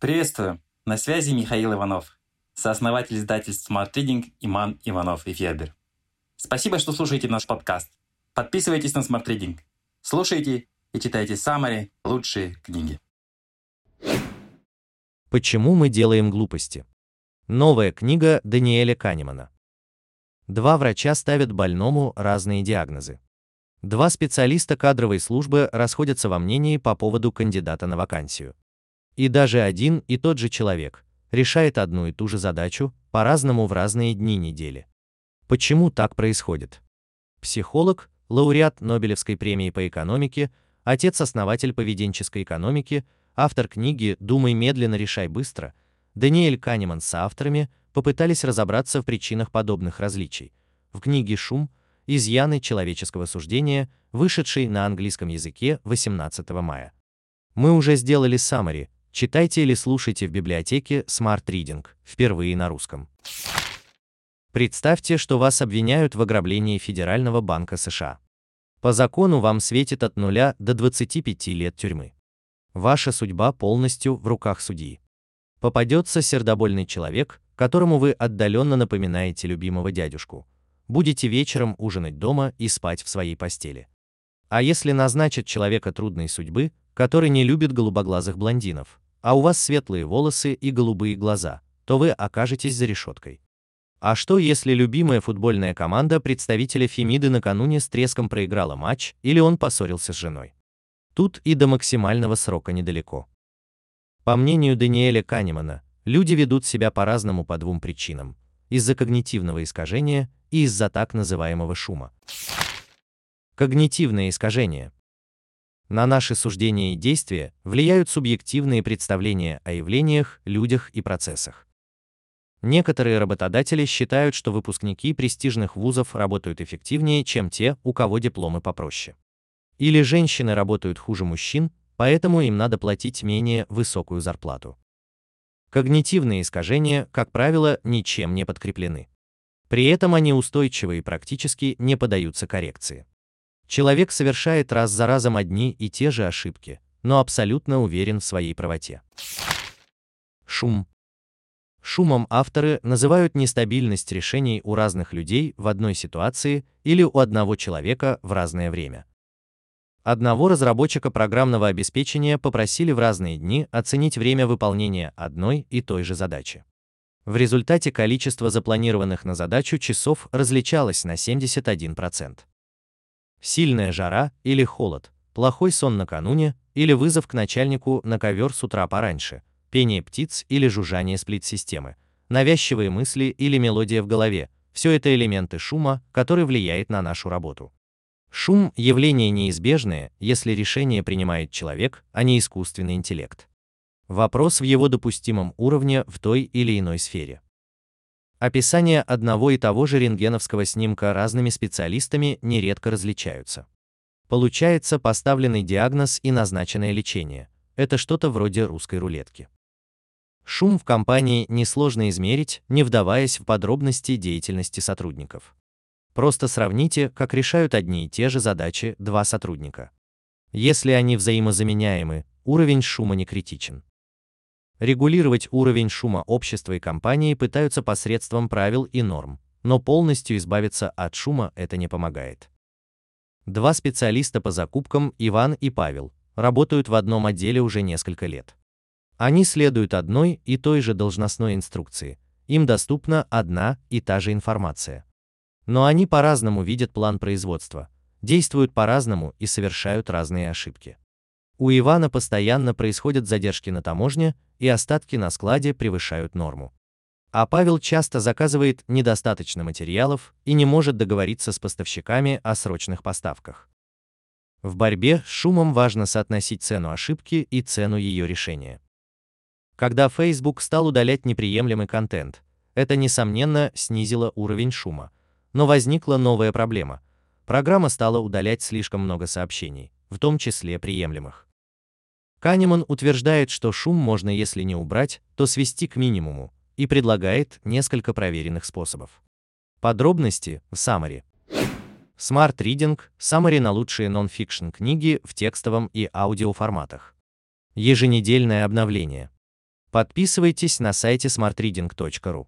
Приветствую! На связи Михаил Иванов, сооснователь издательств Smart Reading Иман Иванов и Федер. Спасибо, что слушаете наш подкаст. Подписывайтесь на Smart Reading. Слушайте и читайте самые лучшие книги. Почему мы делаем глупости? Новая книга Даниэля Канемана. Два врача ставят больному разные диагнозы. Два специалиста кадровой службы расходятся во мнении по поводу кандидата на вакансию. И даже один и тот же человек решает одну и ту же задачу по-разному в разные дни недели. Почему так происходит? Психолог, лауреат Нобелевской премии по экономике, отец-основатель поведенческой экономики, автор книги «Думай медленно, решай быстро», Даниэль Канеман с авторами попытались разобраться в причинах подобных различий. В книге «Шум. Изъяны человеческого суждения», вышедшей на английском языке 18 мая. Мы уже сделали summary, Читайте или слушайте в библиотеке Smart Reading, впервые на русском. Представьте, что вас обвиняют в ограблении Федерального банка США. По закону вам светит от 0 до 25 лет тюрьмы. Ваша судьба полностью в руках судьи. Попадется сердобольный человек, которому вы отдаленно напоминаете любимого дядюшку. Будете вечером ужинать дома и спать в своей постели. А если назначат человека трудной судьбы, который не любит голубоглазых блондинов, а у вас светлые волосы и голубые глаза, то вы окажетесь за решеткой. А что если любимая футбольная команда представителя Фемиды накануне с треском проиграла матч или он поссорился с женой? Тут и до максимального срока недалеко. По мнению Даниэля Канемана, люди ведут себя по-разному по двум причинам – из-за когнитивного искажения и из-за так называемого шума. Когнитивное искажение – на наши суждения и действия влияют субъективные представления о явлениях, людях и процессах. Некоторые работодатели считают, что выпускники престижных вузов работают эффективнее, чем те, у кого дипломы попроще. Или женщины работают хуже мужчин, поэтому им надо платить менее высокую зарплату. Когнитивные искажения, как правило, ничем не подкреплены. При этом они устойчивы и практически не поддаются коррекции. Человек совершает раз за разом одни и те же ошибки, но абсолютно уверен в своей правоте. Шум. Шумом авторы называют нестабильность решений у разных людей в одной ситуации или у одного человека в разное время. Одного разработчика программного обеспечения попросили в разные дни оценить время выполнения одной и той же задачи. В результате количество запланированных на задачу часов различалось на 71% сильная жара или холод, плохой сон накануне или вызов к начальнику на ковер с утра пораньше, пение птиц или жужжание сплит-системы, навязчивые мысли или мелодия в голове – все это элементы шума, который влияет на нашу работу. Шум – явление неизбежное, если решение принимает человек, а не искусственный интеллект. Вопрос в его допустимом уровне в той или иной сфере. Описания одного и того же рентгеновского снимка разными специалистами нередко различаются. Получается поставленный диагноз и назначенное лечение. Это что-то вроде русской рулетки. Шум в компании несложно измерить, не вдаваясь в подробности деятельности сотрудников. Просто сравните, как решают одни и те же задачи два сотрудника. Если они взаимозаменяемы, уровень шума не критичен. Регулировать уровень шума общества и компании пытаются посредством правил и норм, но полностью избавиться от шума это не помогает. Два специалиста по закупкам, Иван и Павел, работают в одном отделе уже несколько лет. Они следуют одной и той же должностной инструкции, им доступна одна и та же информация. Но они по-разному видят план производства, действуют по-разному и совершают разные ошибки. У Ивана постоянно происходят задержки на таможне, и остатки на складе превышают норму. А Павел часто заказывает недостаточно материалов и не может договориться с поставщиками о срочных поставках. В борьбе с шумом важно соотносить цену ошибки и цену ее решения. Когда Facebook стал удалять неприемлемый контент, это, несомненно, снизило уровень шума. Но возникла новая проблема. Программа стала удалять слишком много сообщений, в том числе приемлемых. Канеман утверждает, что шум можно если не убрать, то свести к минимуму, и предлагает несколько проверенных способов. Подробности в Summary. Smart Reading – Summary на лучшие нон-фикшн книги в текстовом и аудиоформатах. Еженедельное обновление. Подписывайтесь на сайте smartreading.ru.